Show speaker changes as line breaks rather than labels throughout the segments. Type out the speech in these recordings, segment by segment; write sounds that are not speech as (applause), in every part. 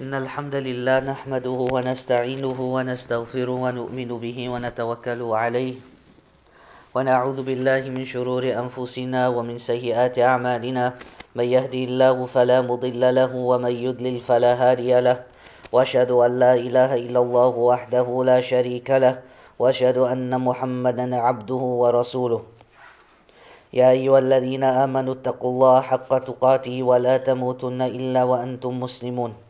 إن الحمد لله نحمده ونستعينه ونستغفره ونؤمن به ونتوكل عليه. ونعوذ بالله من شرور أنفسنا ومن سيئات أعمالنا. من يهدي الله فلا مضل له ومن يضلل فلا هادي له. وأشهد أن لا إله إلا الله وحده لا شريك له. وأشهد أن محمدا عبده ورسوله. يا أيها الذين آمنوا اتقوا الله حق تقاته ولا تموتن إلا وأنتم مسلمون.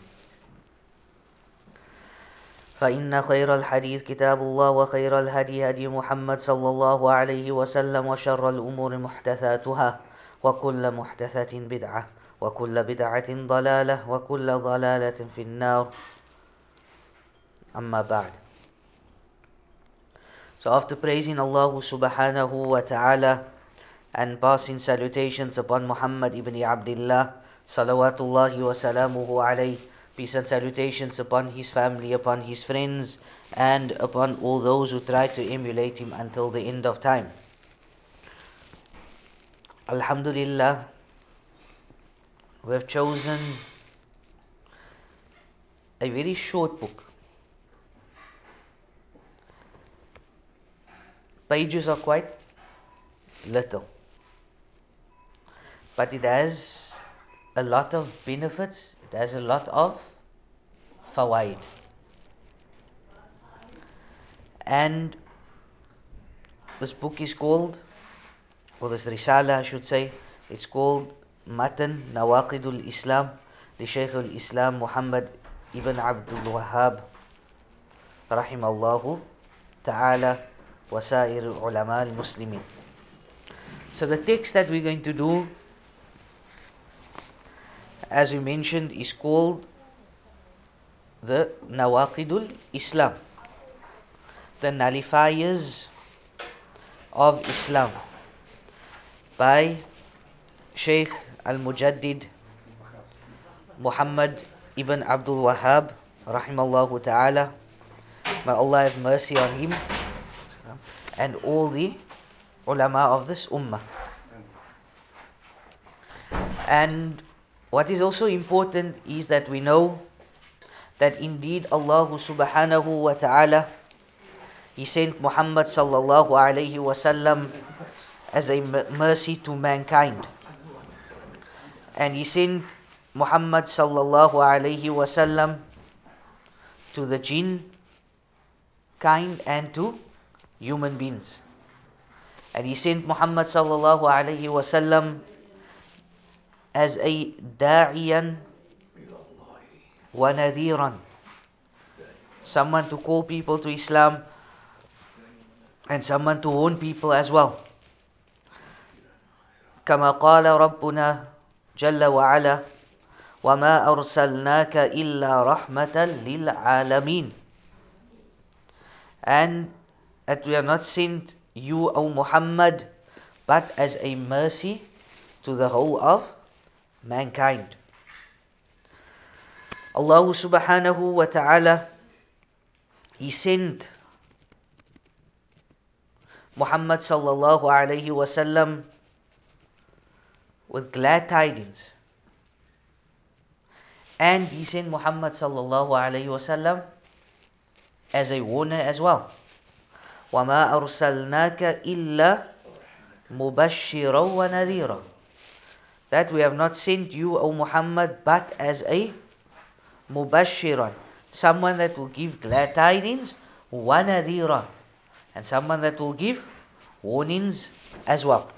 فإن خير الحديث كتاب الله وخير الهدي هدي محمد صلى الله عليه وسلم وشر الأمور محدثاتها وكل محدثة بدعة وكل بدعة ضلالة وكل ضلالة في النار. أما بعد. So after praising Allah subhanahu wa ta'ala and passing salutations upon Muhammad ibn Abdullah salawatullahi wa salamuhu alayhi peace and salutations upon his family, upon his friends and upon all those who try to emulate him until the end of time. Alhamdulillah we have chosen a very short book pages are quite little. But it has a lot of benefits, it has a lot of fawaid. And this book is called, or this risala I should say, it's called Matan Nawaqidul Islam, the Shaykh al Islam Muhammad ibn Abdul Wahhab, rahimallahu ta'ala. وسائر العلماء المسلمين. So the text that we're going to do, as we mentioned, is called the Nawaqidul Islam, the nullifiers of Islam, by Sheikh Al Mujaddid Muhammad ibn Abdul Wahhab, rahimallahu ta'ala. May Allah have mercy on him and all the ulama of this ummah. And what is also important is that we know that indeed Allah subhanahu wa ta'ala He sent Muhammad sallallahu alayhi wasallam as a mercy to mankind. And He sent Muhammad sallallahu alayhi wasallam to the jinn kind and to human beings. And he sent Muhammad sallallahu alayhi wasallam as a da'iyan wa nadhiran. Someone to call people to Islam and someone to warn people as well. كما قال ربنا جل وعلا وما أرسلناك إلا رحمة للعالمين and that we are not sent you, O Muhammad, but as a mercy to the whole of mankind. Allah subhanahu wa ta'ala, He sent Muhammad sallallahu alayhi wasallam with glad tidings. And He sent Muhammad sallallahu alayhi wasallam as a warner as well. وما أرسلناك إلا مبشرا ونذيرا that we have not sent you O Muhammad but as a mubashiran someone that will give glad tidings wanadira and someone that will give warnings as well.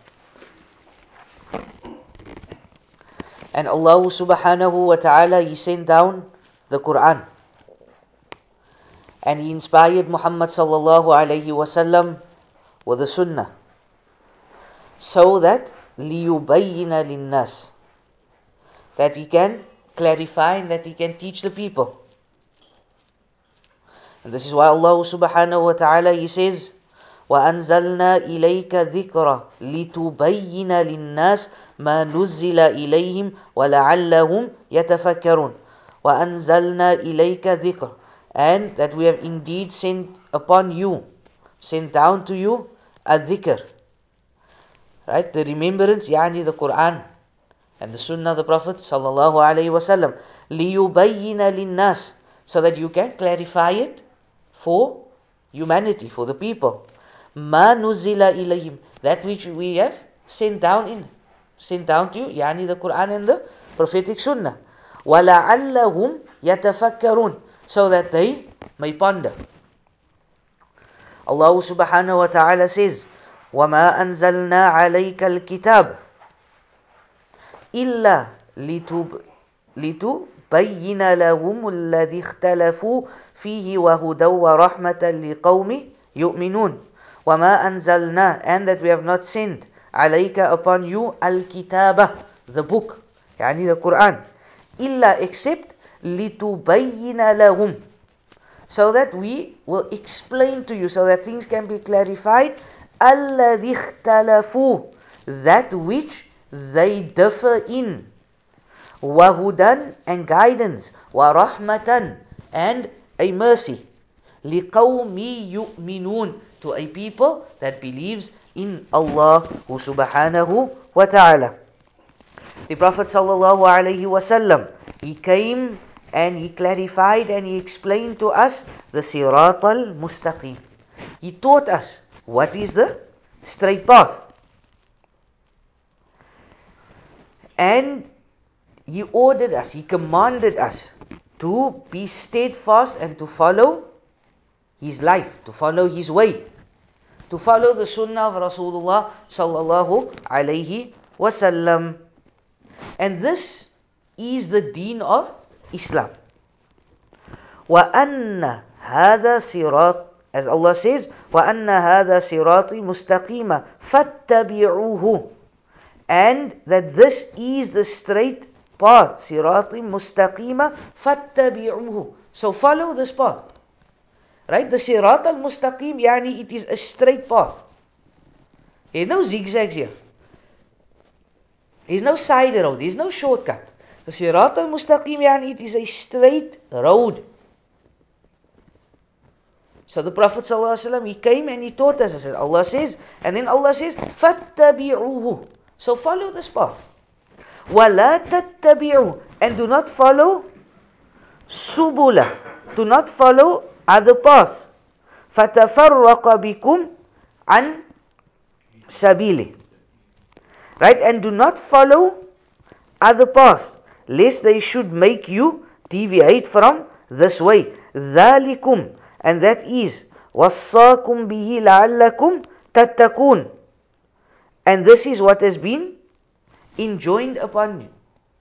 And Allah subhanahu wa ta'ala he sent down the Quran. And he inspired Muhammad sallallahu alayhi wasallam with the sunnah. So that liyubayyina linnas. That he can clarify and that he can teach the people And this is why Allah subhanahu wa ta'ala He says, وأنزلنا إليك ذكرى لتبين للناس ما نزل إليهم ولعلهم يتفكرون وأنزلنا إليك ذكر and that we have indeed sent upon you sent down to you a dhikr right the remembrance يعني the Quran and the Sunnah of the Prophet sallallahu alaihi wasallam ليبين للناس so that you can clarify it for humanity for the people ما نزل إليهم that which we have sent down in sent down to you يعني the Quran and the prophetic Sunnah وَلَعَلَّهُمْ يَتَفَكَّرُونَ so that they may ponder. Allah subhanahu wa ta'ala says, وَمَا أَنزَلْنَا عَلَيْكَ الْكِتَابَ إِلَّا لِتُبَيِّنَ لَهُمُ الَّذِي اخْتَلَفُوا فِيهِ وَهُدًى وَرَحْمَةً لِقَوْمِ يُؤْمِنُونَ وَمَا أَنزَلْنَا and that we have not sent عليك upon you الكتاب the book يعني the Quran إلا except لِتُبَيِّنَ لَهُمْ so that we will explain to you so that things can be clarified الَّذِي اخْتَلَفُوا that which they differ in وَهُدًى and guidance وَرَحْمَةً and a mercy لِقَوْمِ يُؤْمِنُونَ to a people that believes in Allah subhanahu wa ta'ala. The Prophet sallallahu alaihi wasallam, he came and he clarified and he explained to us the Sirat al-Mustaqim. He taught us what is the straight path. And he ordered us, he commanded us to be steadfast and to follow his life, to follow his way to follow the sunnah of Rasulullah sallallahu alayhi wasallam. And this is the deen of Islam. وَأَنَّ هَذَا صِرَاطِ As Allah says, وَأَنَّ هَذَا صِرَاطِي مُسْتَقِيمًا فَاتَّبِعُوهُ And that this is the straight path. صِرَاطِ مُسْتَقِيمًا فَاتَّبِعُوهُ So follow this path. Right? The Sirat al-Mustaqim, yani it is a straight path. There's no zigzags here. There's no side road. There's no shortcut. The Sirat al-Mustaqim, yani it is a straight road. So the Prophet ﷺ, he came and he taught us. I said, Allah says, and then Allah says, فَاتَّبِعُوهُ So follow this path. وَلَا تَتَّبِعُوا And do not follow subula. Do not follow other paths. فَتَفَرَّقَ بِكُمْ عَنْ سَبِيلِهِ Right? And do not follow other paths, lest they should make you deviate from this way. ذَلِكُمْ And that is وَصَّاكُمْ بِهِ لَعَلَّكُمْ تَتَّقُونَ And this is what has been enjoined upon you.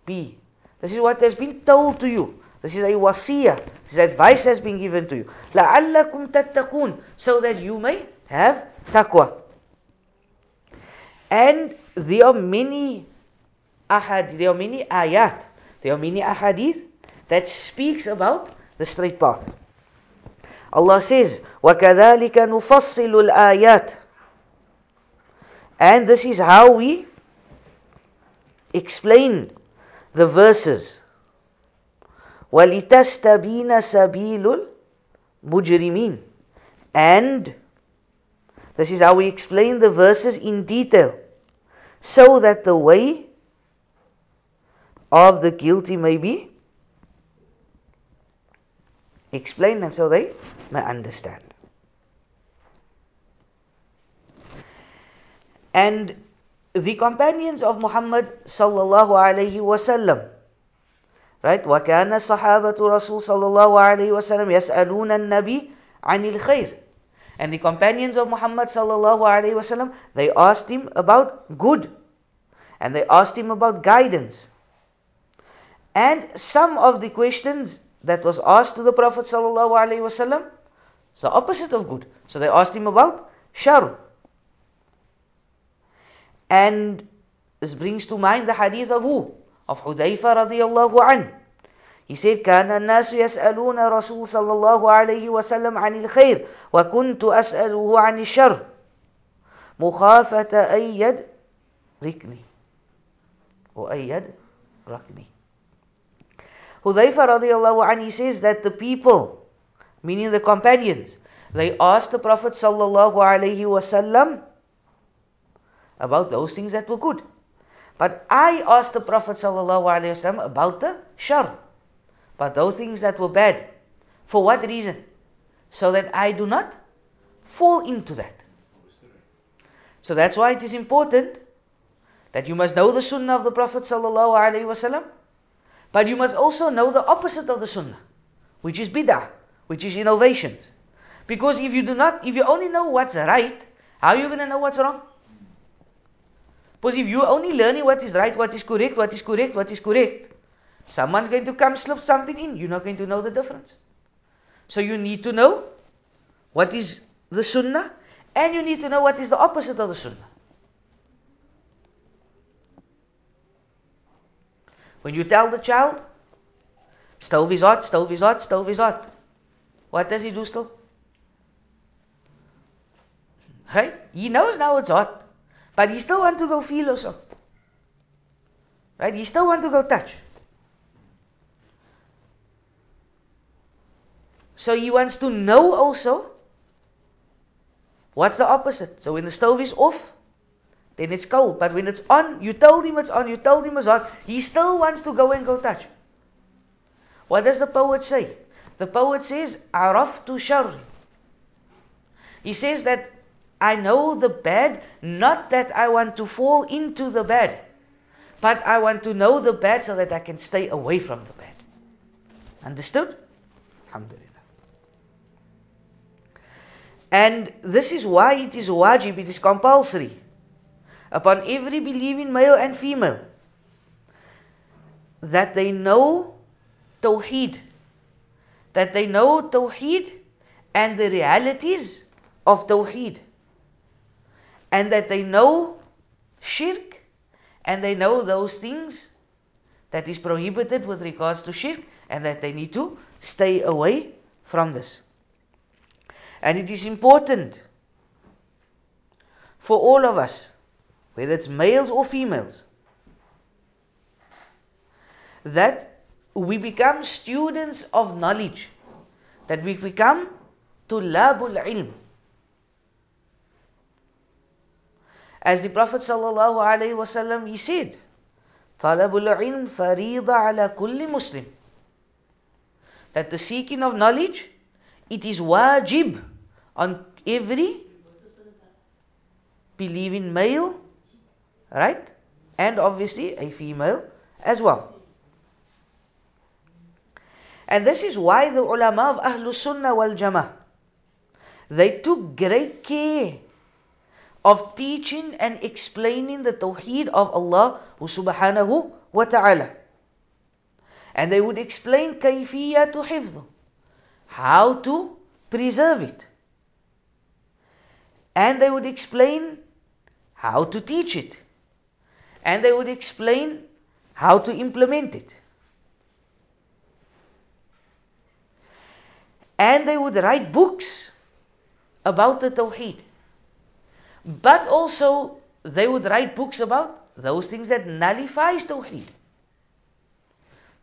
Be. This is what has been told to you this is a wasiyah. This advice has been given to you. لَعَلَّكُمْ تَتَّقُونَ So that you may have taqwa. And there are many ahad, there are many ayat, there are many ahadith that speaks about the straight path. Allah says, وَكَذَلِكَ نُفَصِّلُ الْآيَاتِ And this is how we explain the verses. وَلِتَسْتَبِينَ سَبِيلُ الْمُجْرِمِينَ And this is how we explain the verses in detail, so that the way of the guilty may be explained and so they may understand. And the companions of Muhammad sallallahu alayhi wasallam Right? وكان صحابة رسول صلى الله عليه وسلم يسألون النبي عن الخير. And the companions of Muhammad sallallahu alaihi wasallam, they asked him about good, and they asked him about guidance. And some of the questions that was asked to the Prophet sallallahu alaihi wasallam, the opposite of good. So they asked him about shar. And this brings to mind the hadith of who? of Hudayfa radiallahu an. He said, كان الناس يسألون رسول صلى الله عليه وسلم عن الخير وكنت أسأله عن الشر مخافة أن يدركني وأن يدركني Hudayfa radiallahu anhu says that the people, meaning the companions, they asked the Prophet sallallahu alaihi wasallam about those things that were good. But I asked the Prophet wasallam about the shar, but those things that were bad. For what reason? So that I do not fall into that. So that's why it is important that you must know the sunnah of the Prophet wasallam but you must also know the opposite of the sunnah, which is bid'ah, which is innovations. Because if you do not, if you only know what's right, how are you going to know what's wrong? Because if you're only learning what is right, what is correct, what is correct, what is correct, someone's going to come slip something in, you're not going to know the difference. So you need to know what is the sunnah, and you need to know what is the opposite of the sunnah. When you tell the child, stove is hot, stove is hot, stove is hot, what does he do still? Right? He knows now it's hot, but he still want to go feel also. Right? He still want to go touch. So he wants to know also what's the opposite. So when the stove is off, then it's cold. But when it's on, you told him it's on, you told him it's on, he still wants to go and go touch. What does the poet say? The poet says, Araftu shari. He says that I know the bad, not that I want to fall into the bad, but I want to know the bad so that I can stay away from the bad. Understood? Alhamdulillah. And this is why it is wajib, it is compulsory upon every believing male and female that they know Tawheed, that they know Tawheed and the realities of Tawheed, and that they know Shirk and they know those things that is prohibited with regards to Shirk and that they need to stay away from this. And it is important for all of us whether it's males or females, that we become students of knowledge, that we become tulabul ilm. As the Prophet sallallahu alaihi wasallam he said, "Talabul ilm farida ala kulli Muslim." That the seeking of knowledge, it is wajib on every believing male Right? And obviously a female as well. And this is why the ulama of Ahlus Sunnah wal Jama'ah they took great care of teaching and explaining the Tawheed of Allah subhanahu wa ta'ala. And they would explain kayfiyatu hifdhu, how to preserve it. And they would explain how to teach it and they would explain how to implement it. And they would write books about the Tawheed. But also, they would write books about those things that nullifies Tawheed.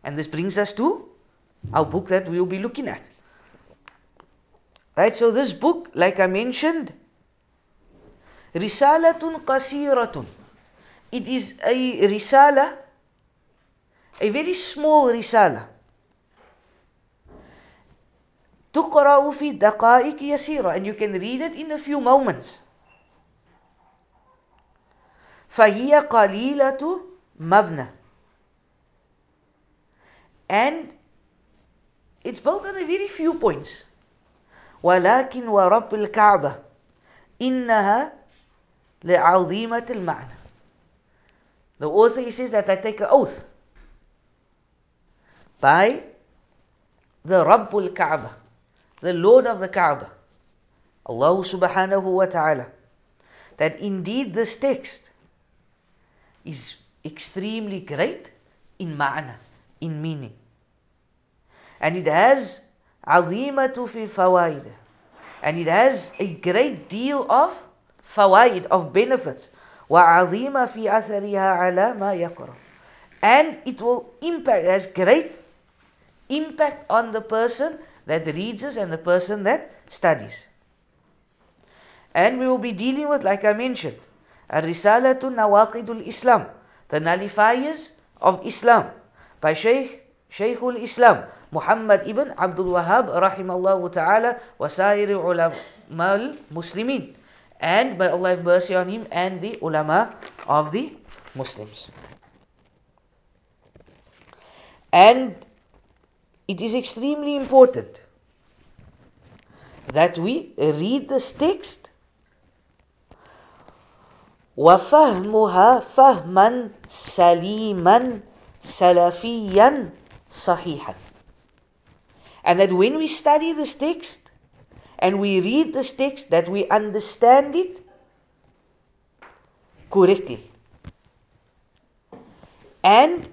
And this brings us to our book that we will be looking at. Right, so this book, like I mentioned, Risalatun Qasiratun. It is a risala, a very small risala. تقرأ في دقائق يسيرة and you can read it in a few moments. فهي قليلة مبنى and it's built on a very few points. ولكن ورب الكعبة إنها لعظيمة المعنى the author he says that I take an oath by the Rabbul Kaaba, the Lord of the Kaaba, Allah subhanahu wa ta'ala, that indeed this text is extremely great in ma'na, in meaning. And it has عظيمة في الفوائد. And it has a great deal of fawaid, of benefits. وعظيمة في أثرها على ما يقرأ. And it will impact, it has great impact on the person that reads this and the person that studies. And we will be dealing with, like I mentioned, Ar-Risalatu Nawaqidul Islam, the nullifiers of Islam, by Shaykh Shaykhul Islam Muhammad ibn Abdul Wahhab rahimallahu ta'ala wa sairi ulama al-Muslimin. And by Allah have mercy on him and the ulama of the Muslims. And it is extremely important that we read this text وفهمها فهما سليما سلفيا صحيحا and that when we study this text and we read this text that we understand it correctly and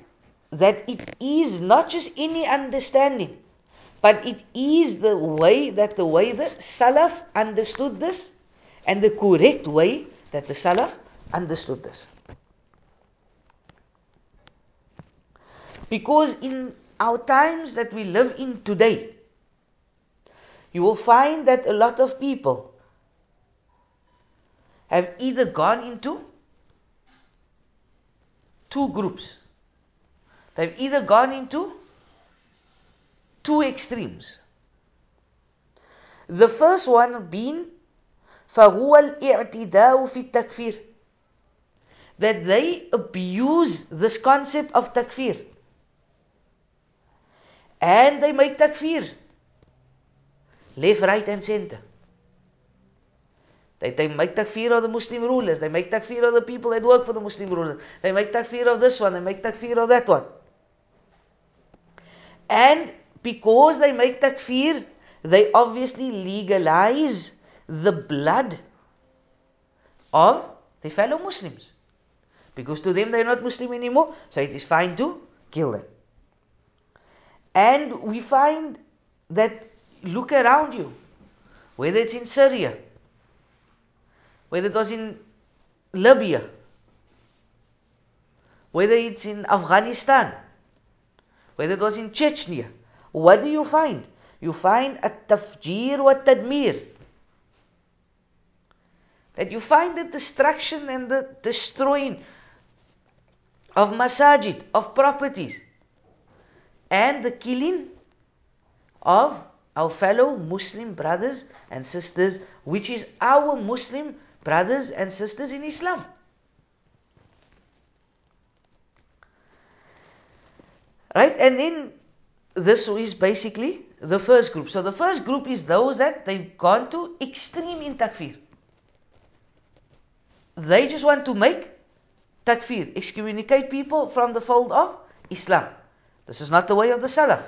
that it is not just any understanding but it is the way that the way the salaf understood this and the correct way that the salaf understood this because in our times that we live in today, you will find that a lot of people have either gone into two groups. They've either gone into two extremes. The first one being فهو الاعتداء في التكفير that they abuse this concept of takfir and they make takfir. Left, right, and center. They, they make takfir of the Muslim rulers. They make takfir of the people that work for the Muslim rulers. They make takfir of this one. They make takfir of that one. And because they make takfir, they obviously legalize the blood of the fellow Muslims. Because to them they're not Muslim anymore, so it is fine to kill them. And we find that look around you, whether it's in Syria, whether it was in Libya, whether it's in Afghanistan, whether it was in Chechnya, what do you find? You find a tafjir wa tadmir. That you find the destruction and the destroying of masajid, of properties and the killing of our fellow Muslim brothers and sisters, which is our Muslim brothers and sisters in Islam. Right? And then this is basically the first group. So the first group is those that they've gone to extreme in takfir. They just want to make takfir, excommunicate people from the fold of Islam. This is not the way of the Salaf.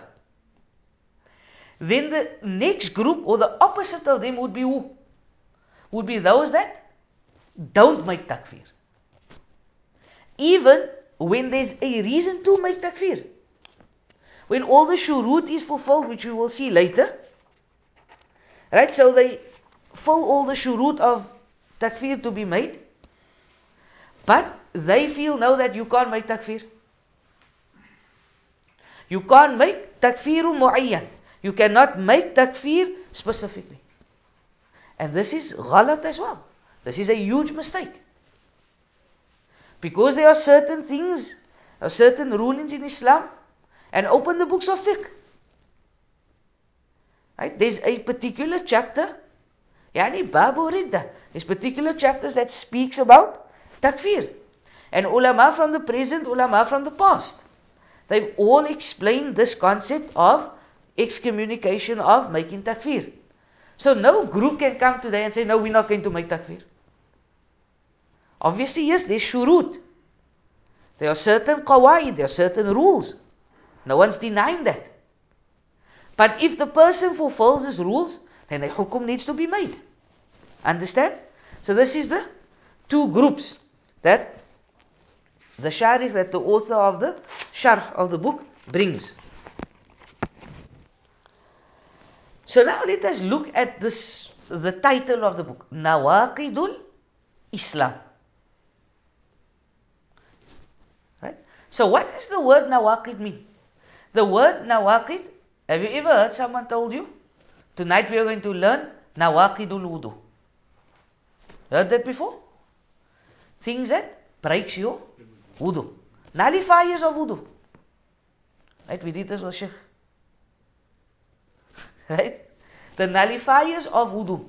Then the next group, or the opposite of them, would be who? Would be those that don't make takfir. Even when there's a reason to make takfir. When all the shurut is fulfilled, which we will see later. Right, so they fill all the shurut of takfir to be made. But they feel now that you can't make takfir. You can't make takfiru mu'ayyan. You cannot make takfir specifically. And this is ghalat as well. This is a huge mistake. Because there are certain things, or certain rulings in Islam, and open the books of fiqh. Right? There's a particular chapter, yani Babu Ridda. There's particular chapters that speaks about takfir. And ulama from the present, ulama from the past. They've all explained this concept of excommunication of making takfir. So no group can come today and say, no, we're not going to make takfir. Obviously, yes, there's shurut. There are certain qawaid, there are certain rules. No one's denying that. But if the person fulfills these rules, then the hukum needs to be made. Understand? So this is the two groups that the sharif that the author of the sharh of the book brings. So now let us look at this, the title of the book, Nawaqidul Islam. Right? So what does the word Nawaqid mean? The word Nawaqid, have you ever heard someone told you? Tonight we are going to learn Nawaqidul Wudu. Heard that before? Things that breaks your wudu. Nullifiers of wudu. Right? We did this Sheikh. (laughs) Right? The nullifiers of wudu.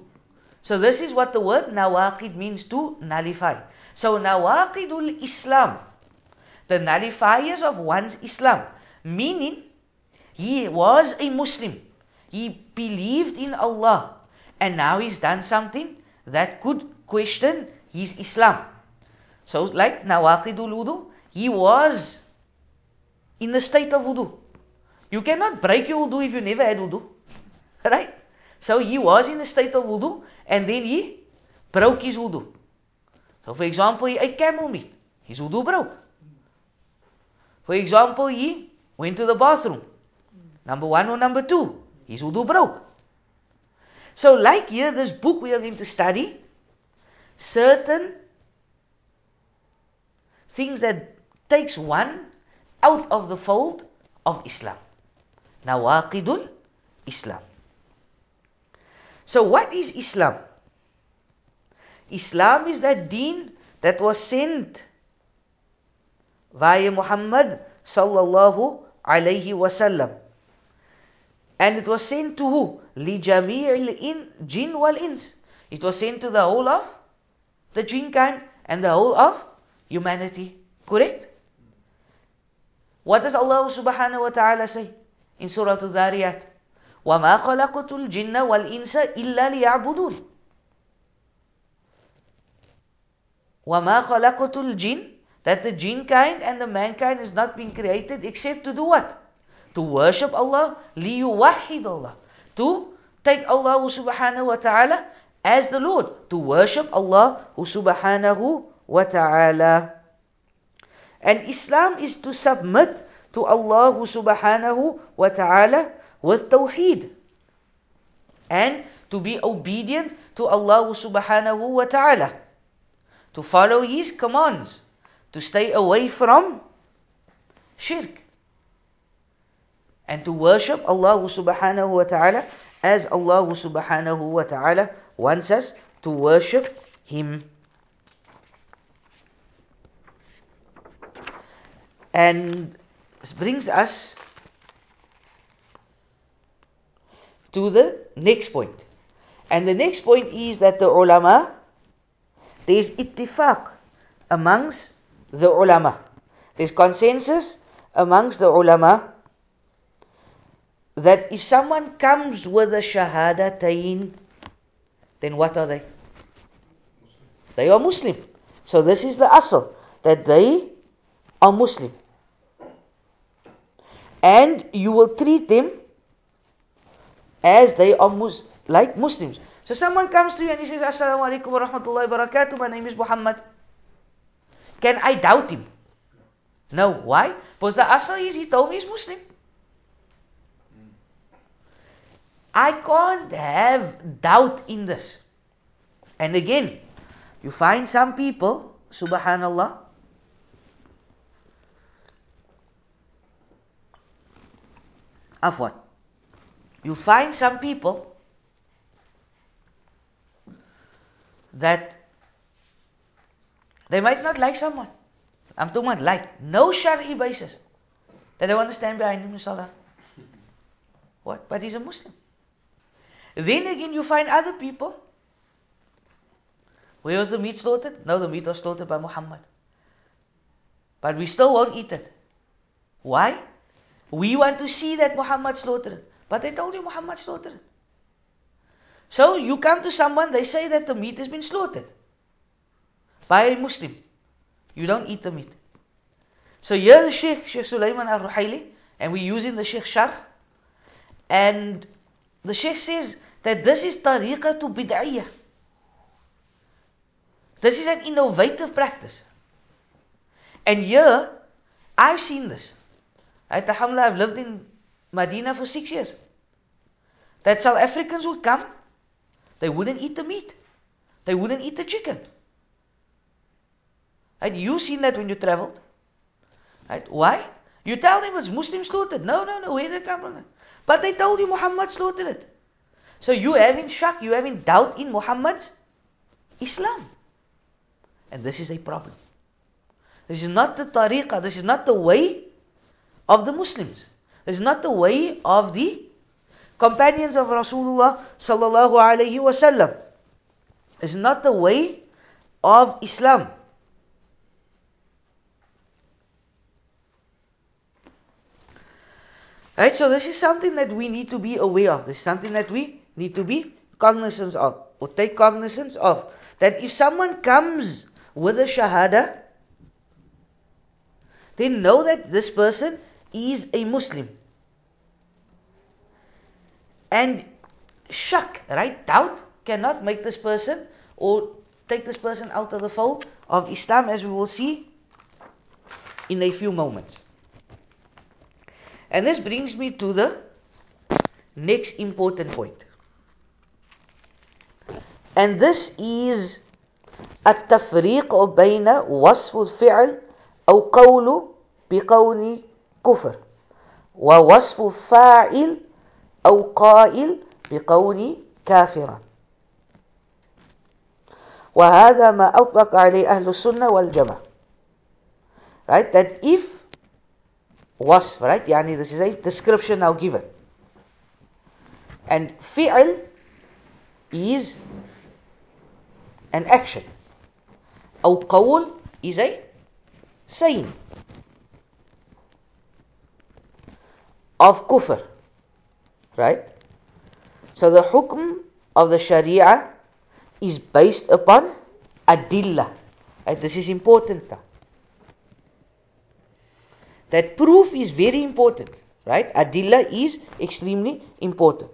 So this is what the word nawaqid means to nullify. So nawaqidul Islam. The nullifiers of one's Islam. Meaning, he was a Muslim. He believed in Allah. And now he's done something that could question his Islam. So like nawaqidul wudu, he was in the state of wudu. You cannot break your wudu if you never had wudu. (laughs) Right? So he was in the state of wudu and then he broke his wudu. So for example, he ate camel meat. His wudu broke. For example, he went to the bathroom. Number one or number two, his wudu broke. So like here, this book we are going to study, certain things that takes one out of the fold of Islam. Nawaqidul Islam. So what is Islam? Islam is that deen that was sent via Muhammad sallallahu alayhi wasallam. And it was sent to who? لِجَمِيعِ in jinn wal ins. It was sent to the whole of the jinn kind and the whole of humanity. Correct? What does Allah subhanahu wa ta'ala say in Surah Al-Dhariyat? وَمَا خَلَقْتُ الْجِنَّ وَالْإِنسَ إِلَّا لِيَعْبُدُونَ وَمَا خَلَقْتُ الْجِنَّ That the jinn kind and the mankind is not being created except to do what? To worship Allah, لِيُوَحِّدَ Allah. To take Allah subhanahu wa ta'ala as the Lord. To worship Allah subhanahu wa ta'ala. And Islam is to submit to Allah subhanahu wa ta'ala with tawheed. And to be obedient to Allah subhanahu wa ta'ala. To follow His commands. To stay away from shirk. And to worship Allah subhanahu wa ta'ala as Allah subhanahu wa ta'ala wants us to worship Him. And this brings us to the next point. And the next point is that the ulama, there is ittifaq amongst the ulama. There's consensus amongst the ulama that if someone comes with a shahadatayn, then what are they? They are Muslim. So this is the asl, that they are Muslim. And you will treat them as they are mus- like Muslims. So someone comes to you and he says, Assalamu alaikum wa rahmatullahi wa barakatuh, my name is Muhammad. Can I doubt him? No. Why? Because the asal is he told me he's Muslim. I can't have doubt in this. And again, you find some people, subhanallah, Afwan. You find some people that they might not like someone. I'm talking about like, no shari basis. That they want to stand behind him in salah. What? But he's a Muslim. Then again, you find other people. Where was the meat slaughtered? No, the meat was slaughtered by Muhammad. But we still won't eat it. Why? We want to see that Muhammad slaughtered. But they told you Muhammad slaughtered. So you come to someone, they say that the meat has been slaughtered by a Muslim. You don't eat the meat. So here the Sheikh, Sheikh Sulaiman al Ruhaili, and we're using the Sheikh Sharh, and the Sheikh says that this is tariqah to bid'iyah. This is an innovative practice. And here, I've seen this. Alhamdulillah, I've lived in Medina for six years. that South Africans would come, they wouldn't eat the meat. They wouldn't eat the chicken. Right? You seen that when you traveled. Right? Why? You tell them it's Muslim slaughtered. No, no, no, where did it come from? But they told you Muhammad slaughtered it. So you having shak, you having doubt in Muhammad's Islam. And this is a problem. This is not the tariqah, this is not the way of the Muslims. Is not the way of the companions of Rasulullah sallallahu alaihi wasallam. Is not the way of Islam. Right, so this is something that we need to be aware of. This is something that we need to be cognizant of, or take cognizance of. That if someone comes with a shahada, then know that this person is a Muslim. And shak, right? Doubt cannot make this person or take this person out of the fold of Islam, as we will see in a few moments. And this brings me to the next important point. And this is التفريق بين وصف الفعل أو قول بقول كفر ووصف فاعل أو قائل بقول كافرا. وهذا ما أطبق عليه أهل السنة والجماعة. Right? That if وصف right? يعني this is a description now given. And فعل is an action. أو قول is a saying. Of kufr. Right? So the hukm of the sharia is based upon adillah. Right? This is important now that proof is very important, right? Adilla is extremely important.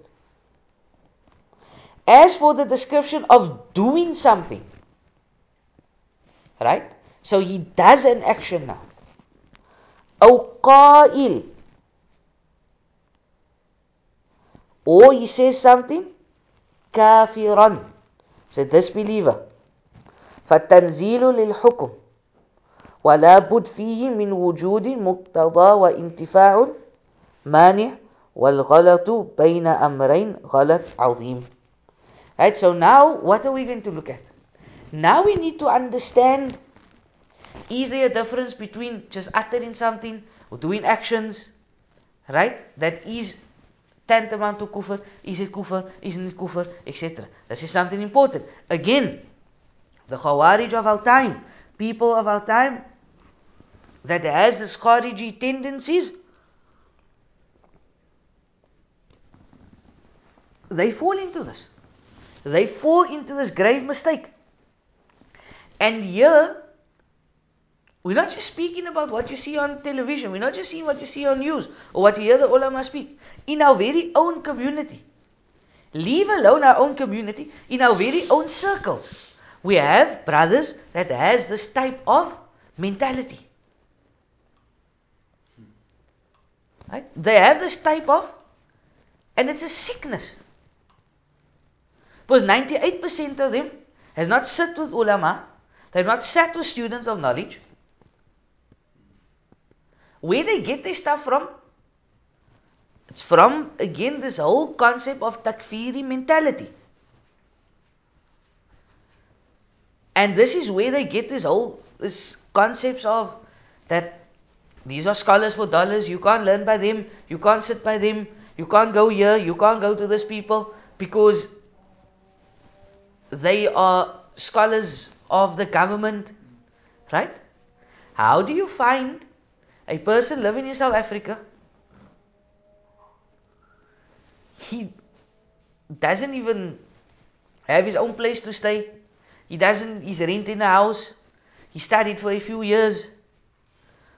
As for the description of doing something, right? So he does an action now. أو قائل or he says something كافرا so disbeliever فالتنزيل للحكم ولا بد فيه من وجود مقتضى وانتفاع مانع والغلط بين أمرين غلط عظيم Right, so now what are we going to look at? Now we need to understand is there a difference between just uttering something or doing actions, right? That is tantamount to kufr, is it kufr, isn't it kufr, etc. This is something important. Again, the Khawarij of our time, people of our time, that has the Khariji tendencies, they fall into this. They fall into this grave mistake. And here, we're not just speaking about what you see on television, we're not just seeing what you see on news or what you hear the ulama speak. In our very own community, leave alone our own community, in our very own circles, we have brothers that has this type of mentality. Right? They have this type of, and it's a sickness. Because 98% of them has not sat with ulama, they've not sat with students of knowledge. Where they get their stuff from? It's from, again, this whole concept of takfiri mentality. And this is where they get this whole this concepts of that these are scholars for dollars. You can't learn by them. You can't sit by them. You can't go here. You can't go to this people because they are scholars of the government. Right? How do you find a person living in South Africa? He doesn't even have his own place to stay. He doesn't, he's renting a house. He studied for a few years.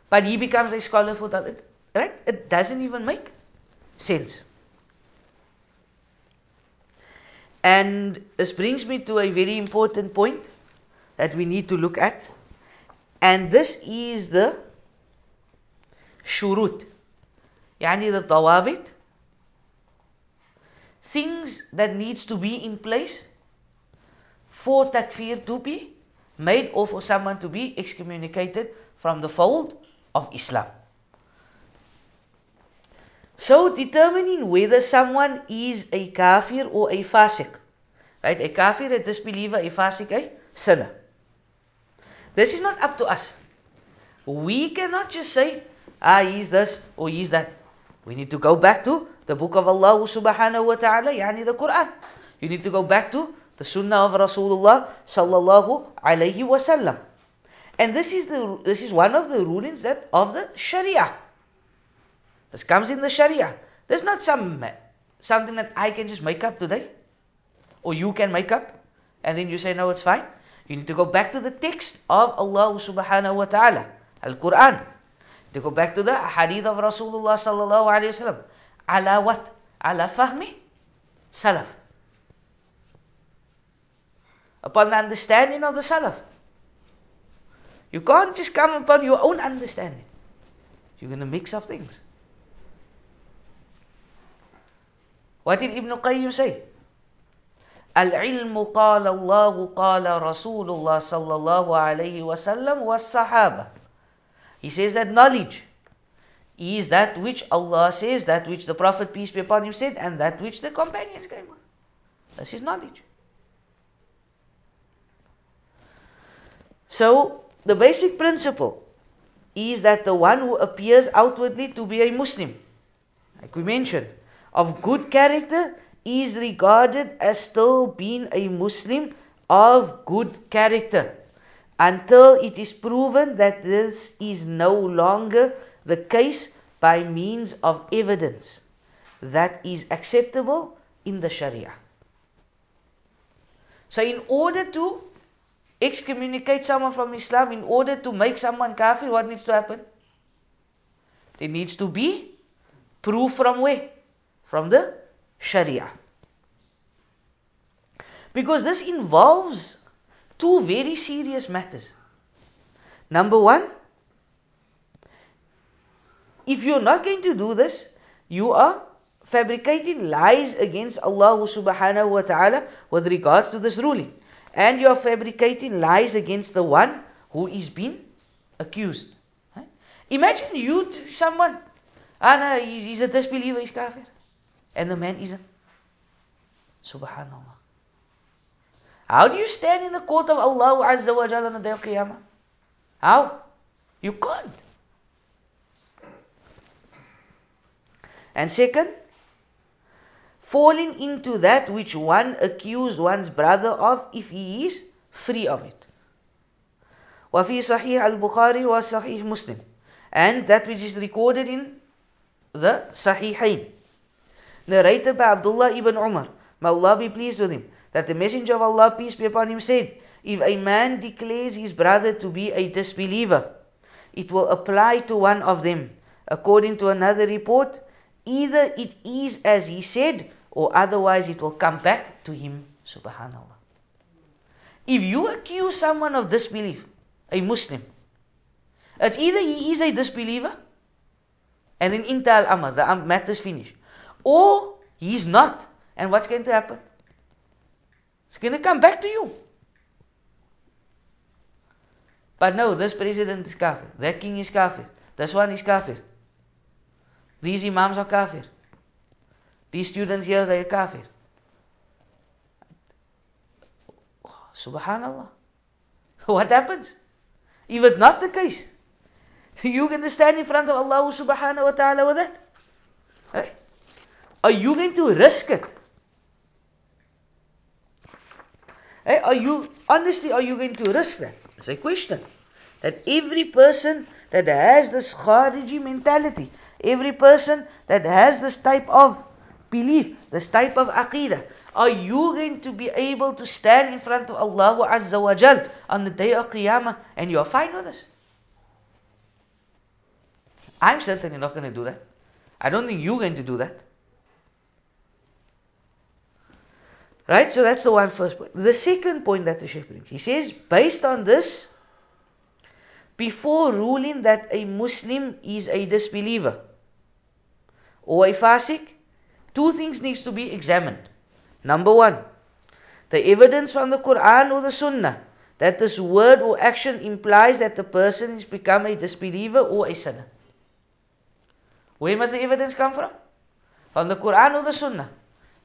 But he becomes a scholar for that. Right? It doesn't even make sense. And this brings me to a very important point that we need to look at. And this is the shurut. Yani the tawabit. Things that needs to be in place for takfir to be made or for someone to be excommunicated from the fold of Islam. So determining whether someone is a kafir or a fasiq. Right? A kafir, a disbeliever, a fasiq, a sinner. This is not up to us. We cannot just say, ah, he's this or he's that. We need to go back to the book of Allah subhanahu wa ta'ala, yani the Quran. You need to go back to the sunnah of Rasulullah sallallahu alayhi wasallam. And this is the this is one of the rulings that of the Sharia. This comes in the Sharia. There's not some something that I can just make up today, or you can make up, and then you say no, it's fine. You need to go back to the text of Allah subhanahu wa taala, Al Quran. To go back to the hadith of Rasulullah sallallahu alaihi wasallam. Ala what? Ala fahmi salaf. Upon the understanding of the salaf. You can't just come upon your own understanding. You're going to mix up things. What did Ibn Qayyim say? العلم قال الله قال رسول الله صلى الله عليه وسلم والصحابة he says that knowledge is that which Allah says, that which the Prophet peace be upon him said, and that which the companions came with. This is knowledge. So the basic principle is that the one who appears outwardly to be a Muslim, like we mentioned, of good character is regarded as still being a Muslim of good character until it is proven that this is no longer the case by means of evidence that is acceptable in the Sharia. So, in order to excommunicate someone from Islam, in order to make someone kafir, what needs to happen? There needs to be proof from where? From the Sharia. Because this involves two very serious matters. Number one, if you're not going to do this, you are fabricating lies against Allah subhanahu wa ta'ala with regards to this ruling and you are fabricating lies against the one who is being accused. Imagine you, someone, ah, no, he's, he's a disbeliever, he's kafir, and the man isn't. Subhanallah. How do you stand in the court of Allah Azza wa Jalla on the day of Qiyamah? How? You can't. And second, falling into that which one accused one's brother of if he is free of it. وفي صحيح البخاري وصحيح Muslim and that which is recorded in the Sahihain narrated by Abdullah ibn Umar may Allah be pleased with him that the messenger of Allah peace be upon him said if a man declares his brother to be a disbeliever it will apply to one of them according to another report either it is as he said or otherwise it will come back to him. Subhanallah. If you accuse someone of disbelief, a Muslim, it's either he is a disbeliever, and then intal amr, the matter is finished, or he's not, and what's going to happen? It's going to come back to you. But no, this president is kafir, that king is kafir, this one is kafir, these imams are kafir. These students here, they are kafir. Subhanallah. (laughs) What happens? If it's not the case, (laughs) you going to stand in front of Allah subhanahu wa ta'ala with that? Eh? Are you going to risk it? Hey, are you honestly are you going to risk that? It's a question. That every person that has this Khariji mentality, every person that has this type of belief, this type of aqidah, are you going to be able to stand in front of Allah Azza wa Jal on the day of Qiyamah and you are fine with this? I'm certainly not going to do that. I don't think you're going to do that. Right? So that's the one first point. The second point that the Shaykh brings, he says, based on this, before ruling that a Muslim is a disbeliever or a fasik, two things needs to be examined. Number one, the evidence from the Quran or the Sunnah that this word or action implies that the person has become a disbeliever or a sinner. Where must the evidence come from? From the Quran or the Sunnah.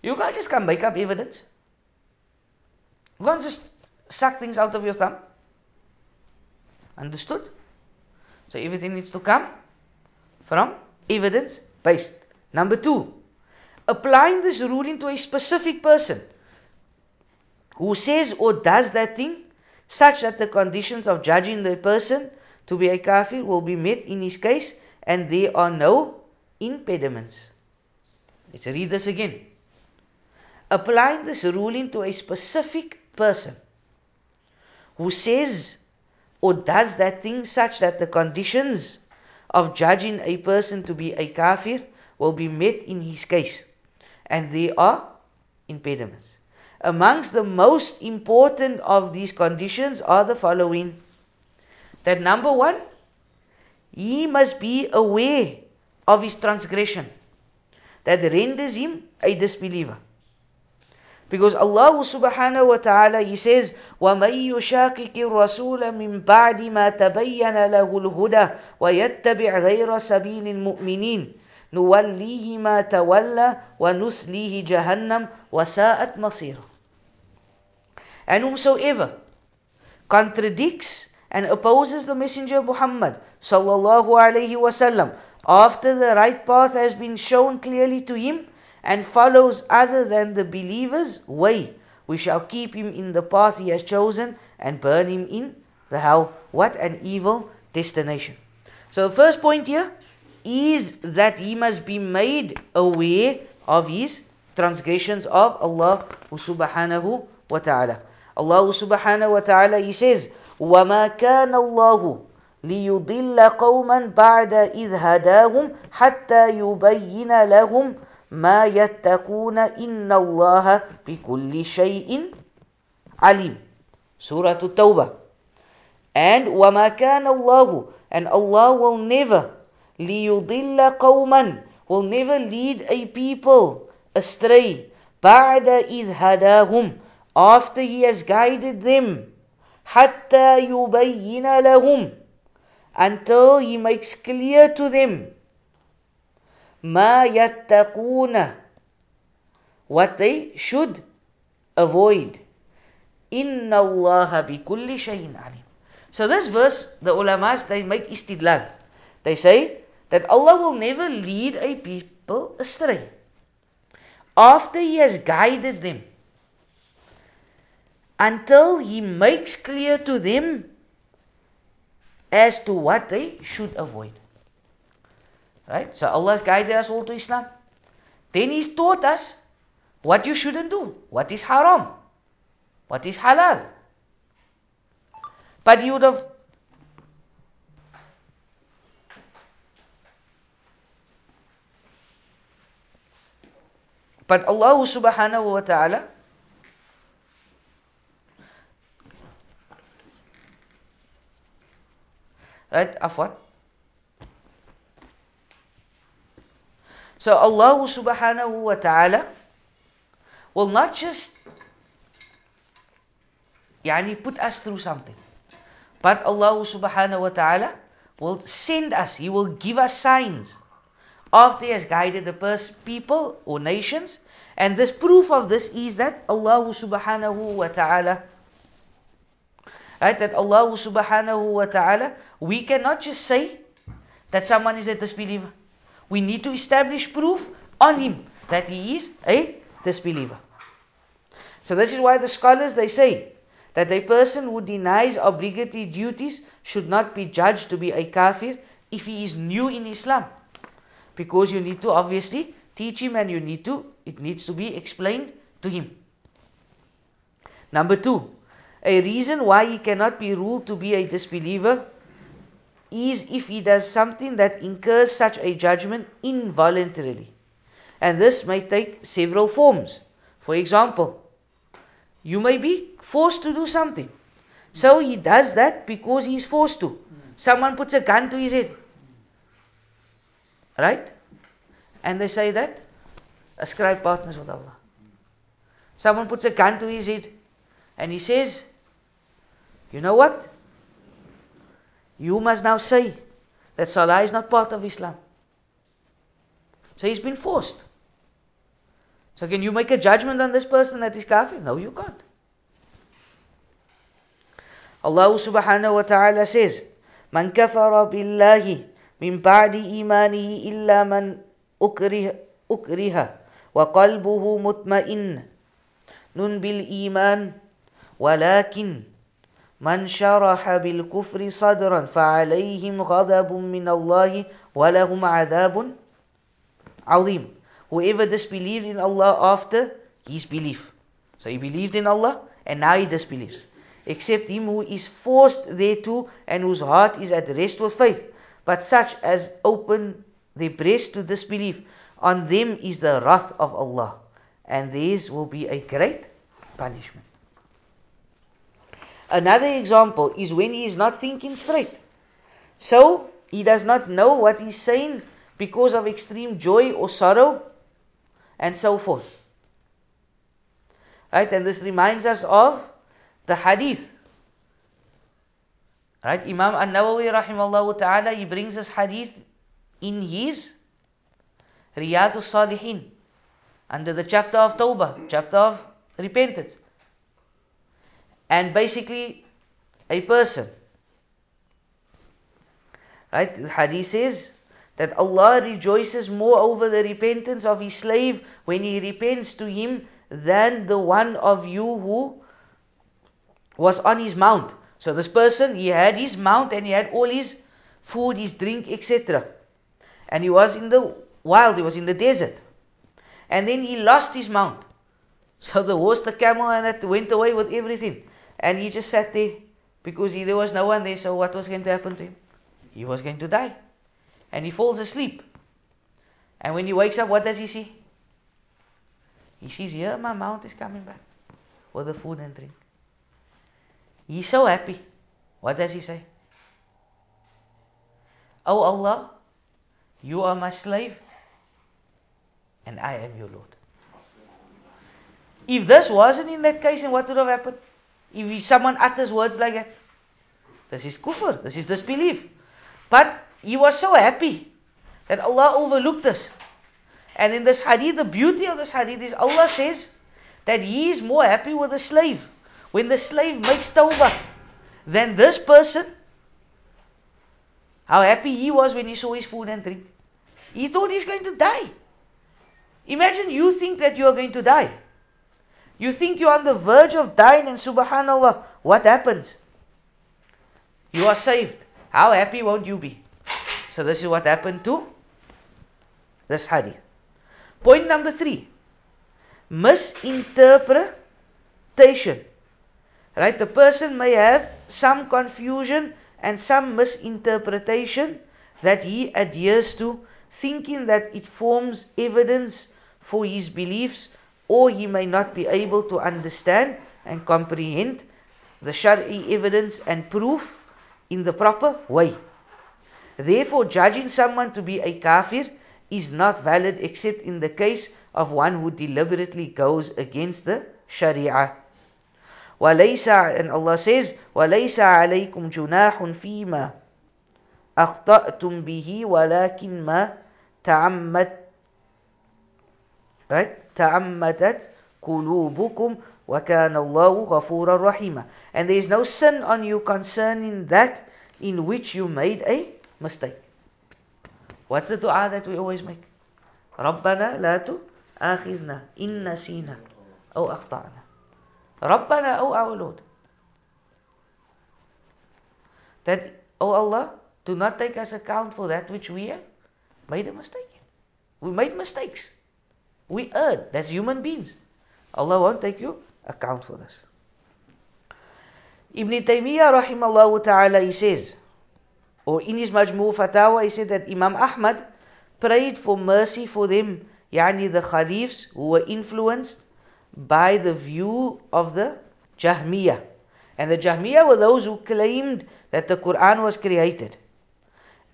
You can't just come make up evidence. You can't just suck things out of your thumb. Understood? So everything needs to come from evidence based. Number two, applying this ruling to a specific person who says or does that thing such that the conditions of judging the person to be a kafir will be met in his case and there are no impediments. Let's read this again. Applying this ruling to a specific person who says or does that thing such that the conditions of judging a person to be a kafir will be met in his case. And there are impediments. Amongst the most important of these conditions are the following. That number one, he must be aware of his transgression that renders him a disbeliever. Because Allah subhanahu wa ta'ala, He says, وَمَن يُشَاقِقِ الرَّسُولَ مِن بَعْدِ مَا تَبَيَّنَ لَهُ الْهُدَى وَيَتَّبِعْ غَيْرَ سَبِيلِ الْمُؤْمِنِينَ نُوَلِّيهِ مَا تَوَلَّى وَنُسْلِيهِ جَهَنَّمْ وَسَاءَتْ مَصِيرًا And whomsoever contradicts and opposes the Messenger Muhammad sallallahu alaihi wasallam after the right path has been shown clearly to him, and follows other than the believer's way, we shall keep him in the path he has chosen and burn him in the hell. What an evil destination. So the first point here is that he must be made aware of his transgressions of Allah subhanahu wa ta'ala. Allah subhanahu wa ta'ala he says, وَمَا كَانَ اللَّهُ لِيُضِلَّ قَوْمًا بَعْدَ إِذْ هَدَاهُمْ حَتَّى يُبَيِّنَ لَهُمْ ما يتقون إن الله بكل شيء عليم Surah At-Tawbah and وما كان الله and Allah will never ليضل قوما will never lead a people astray بعد إذ هداهم after he has guided them حتى يبين لهم until he makes clear to them ma what they should avoid. Inna Allah bi kulli shayin alim. So this verse, the ulamas, they make istidlal. They say that Allah will never lead a people astray after He has guided them until He makes clear to them as to what they should avoid. Right? So Allah has guided us all to Islam. Then He's taught us what you shouldn't do, what is haram, what is halal. But you would have But Allah subhanahu wa ta'ala right afwan So Allah subhanahu wa ta'ala will not just yani put us through something. But Allah subhanahu wa ta'ala will send us, He will give us signs after He has guided the people or nations. And this proof of this is that Allah subhanahu wa ta'ala right that Allah subhanahu wa ta'ala we cannot just say that someone is a disbeliever we need to establish proof on him that he is a disbeliever. So this is why the scholars they say that a person who denies obligatory duties should not be judged to be a kafir if he is new in Islam. Because you need to obviously teach him and you need to it needs to be explained to him. Number two, a reason why he cannot be ruled to be a disbeliever is if he does something that incurs such a judgment involuntarily. And this may take several forms. For example, you may be forced to do something. So he does that because he is forced to. Someone puts a gun to his head. Right? And they say that ascribe partners with Allah. Someone puts a gun to his head and he says, You know what? You must now say that Salah is not part of Islam. So he's been forced. So can you make a judgment on this person that is kafir? No, you can't. Allah subhanahu wa ta'ala says, من كفر بالله من بعد إيمانه إلا من أكره, أكره وقلبه مطمئن نن بالإيمان ولكن من شرح بالكفر صدرا فعليهم غضب من الله ولهم عذاب عظيم Whoever disbelieved in Allah after his belief. So he believed in Allah and now he disbelieves. Except him who is forced thereto and whose heart is at rest with faith. But such as open their breast to disbelief, on them is the wrath of Allah, and theirs will be a great punishment. Another example is when he is not thinking straight. So he does not know what he's saying because of extreme joy or sorrow and so forth. Right? And this reminds us of the hadith. Right? Imam An-Nawawi rahimahullah ta'ala, he brings this hadith in his Riyadus Salihin under the chapter of Tawbah, chapter of repentance. And basically, a person, right? The hadith says, that Allah rejoices more over the repentance of His slave when he repents to Him than the one of you who was on his mount. So this person, he had his mount and he had all his food, his drink, etc. And he was in the wild, he was in the desert. And then he lost his mount. So the horse, the camel, and it went away with everything. And he just sat there because he, there was no one there. So what was going to happen to him? He was going to die and he falls asleep. And when he wakes up, what does he see? He sees, here my mount is coming back with the food and drink. He's so happy. What does he say? Oh Allah, you are my slave and I am your Lord. If this wasn't in that case, then what would have happened? If someone utters words like that, this is kufr, this is disbelief. But he was so happy that Allah overlooked this. And in this hadith, the beauty of this hadith is Allah says that He is more happy with the slave when the slave makes tawbah than this person. How happy he was when he saw his food and drink. He thought he's going to die. Imagine you think that you are going to die. You think you're on the verge of dying, and subhanAllah, what happens? You are saved. How happy won't you be? So this is what happened to this hadith. Point number three. Misinterpretation. Right? The person may have some confusion and some misinterpretation that he adheres to, thinking that it forms evidence for his beliefs, or he may not be able to understand and comprehend the Shari evidence and proof in the proper way. Therefore, judging someone to be a kafir is not valid except in the case of one who deliberately goes against the Sharia. وليس and Allah says وليس عليكم جناح فيما أخطأتم به ولكن ما تعمد right تعمدت قلوبكم وكان الله غفورا رحيما and there is no sin on you concerning that in which you made a mistake. What's the dua that we always make? ربنا لا تؤاخذنا إن نسينا أو أخطأنا. ربنا أو our Lord. That, oh Allah, do not take us account for that which we made a mistake in. We made mistakes. We erred. That's human beings. Allah won't take you account for this. Ibn Taymiyyah rahimahullah ta'ala he says, or in his Majmu' Fatawa, he said that Imam Ahmad prayed for mercy for them, yani the Khalifs who were influenced by the view of the Jahmiyyah. And the Jahmiyyah were those who claimed that the Quran was created.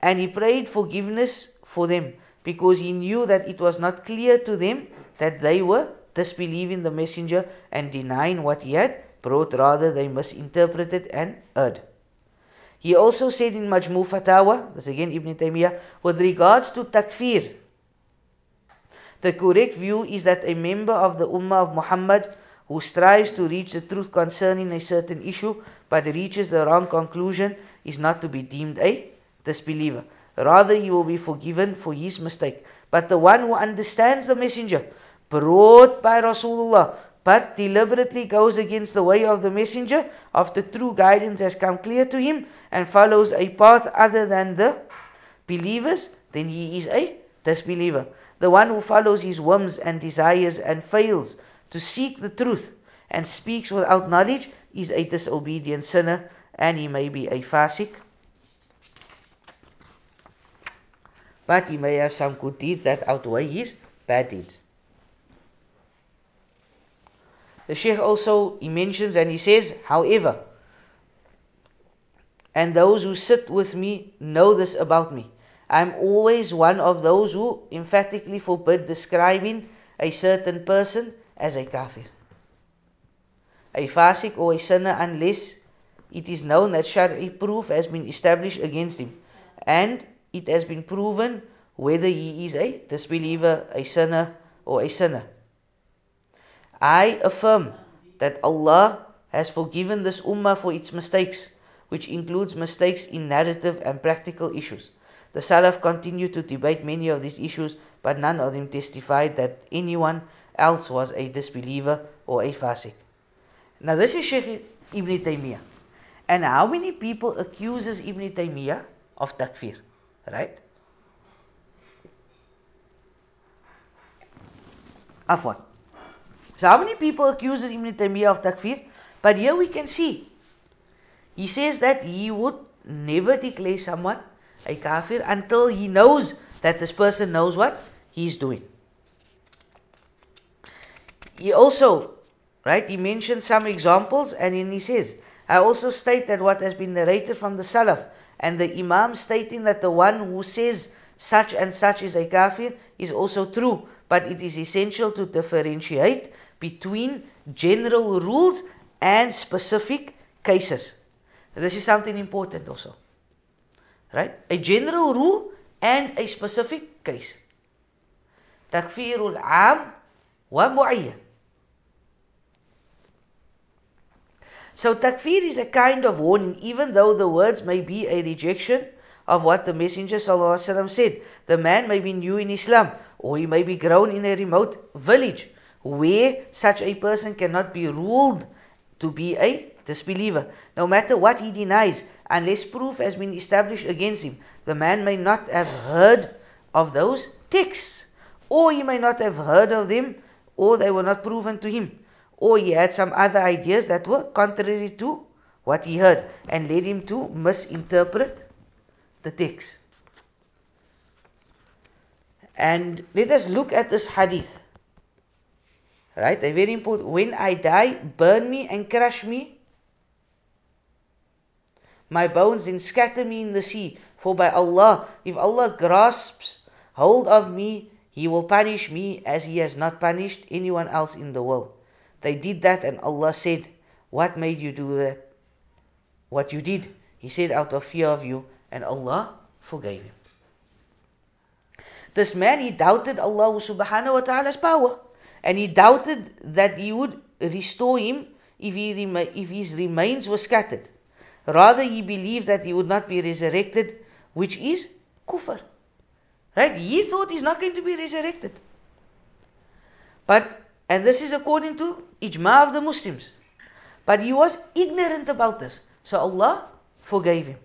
And he prayed forgiveness for them because he knew that it was not clear to them that they were disbelieving the messenger and denying what he had brought, rather they misinterpreted and erred. He also said in Majmu Fatawa, this again Ibn Taymiyyah, with regards to takfir, the correct view is that a member of the Ummah of Muhammad who strives to reach the truth concerning a certain issue but reaches the wrong conclusion is not to be deemed a disbeliever. Rather, he will be forgiven for his mistake. But the one who understands the messenger brought by Rasulullah but deliberately goes against the way of the messenger after true guidance has come clear to him and follows a path other than the believers, then he is a disbeliever. The one who follows his whims and desires and fails to seek the truth and speaks without knowledge is a disobedient sinner and he may be a fasik. But he may have some good deeds that outweigh his bad deeds. The Sheikh also he mentions and he says, however, and those who sit with me know this about me. I'm always one of those who emphatically forbid describing a certain person as a kafir. A fasik or a sinner unless it is known that Shari proof has been established against him and it has been proven whether he is a disbeliever, a sinner, or a sinner. I affirm that Allah has forgiven this ummah for its mistakes, which includes mistakes in narrative and practical issues. The Salaf continued to debate many of these issues, but none of them testified that anyone else was a disbeliever or a fasik. Now this is Sheikh Ibn Taymiyyah. And how many people accuses Ibn Taymiyyah of takfir? Right? Afwan. So how many people accuses Ibn Taymiyyah of takfir? But here we can see. He says that he would never declare someone a kafir until he knows that this person knows what he's doing. He also, right, he mentions some examples and then he says, I also state that what has been narrated from the Salaf and the Imam stating that the one who says such and such is a kafir is also true, but it is essential to differentiate between general rules and specific cases. This is something important also. Right? A general rule and a specific case. تكفير العام ومعين. So takfir is a kind of warning, even though the words may be a rejection of what the Messenger ﷺ said. The man may be new in Islam, or he may be grown in a remote village, where such a person cannot be ruled to be a disbeliever. No matter what he denies, unless proof has been established against him, the man may not have heard of those texts, or he may not have heard of them, or they were not proven to him, or he had some other ideas that were contrary to what he heard and led him to misinterpret the text. And let us look at this hadith. Right? A very important. When I die, burn me and crush me my bones, then scatter me in the sea. For by Allah, if Allah grasps hold of me, He will punish me as He has not punished anyone else in the world. They did that, and Allah said, What made you do that? What you did? He said, Out of fear of you, and Allah forgave him. This man, he doubted Allah subhanahu wa ta'ala's power. And he doubted that he would restore him if, he if his remains were scattered. Rather, he believed that he would not be resurrected, which is kufr. Right? He thought he's not going to be resurrected. But, and this is according to ijma of the Muslims. But he was ignorant about this. So Allah forgave him.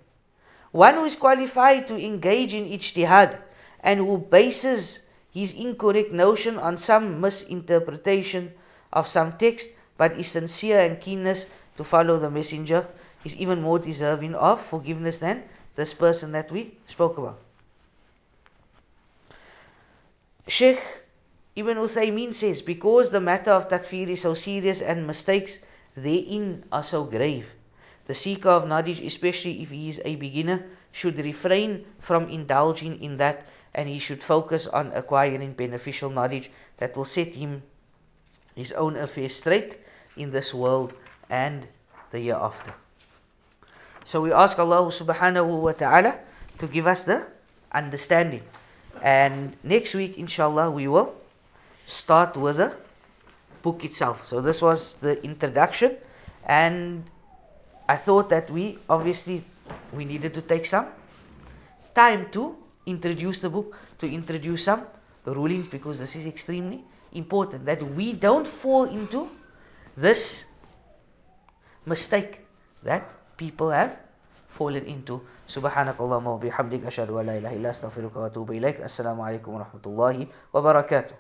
One who is qualified to engage in ijtihad and who bases his incorrect notion on some misinterpretation of some text but is sincere and keenness to follow the messenger is even more deserving of forgiveness than this person that we spoke about. Sheikh Ibn Uthaymeen says, because the matter of takfir is so serious and mistakes therein are so grave, the seeker of knowledge, especially if he is a beginner, should refrain from indulging in that and he should focus on acquiring beneficial knowledge that will set him his own affairs straight in this world and the year after. So we ask Allah subhanahu wa ta'ala to give us the understanding. And next week, inshallah, we will start with the book itself. So this was the introduction, and I thought that we obviously we needed to take some time to introduce the book, to introduce some rulings, because this is extremely important that we don't fall into this mistake that people have fallen into. سبحانك اللهم وبحمدك أشهد أن لا إله إلا أستغفرك وأتوب إليك السلام عليكم ورحمة الله وبركاته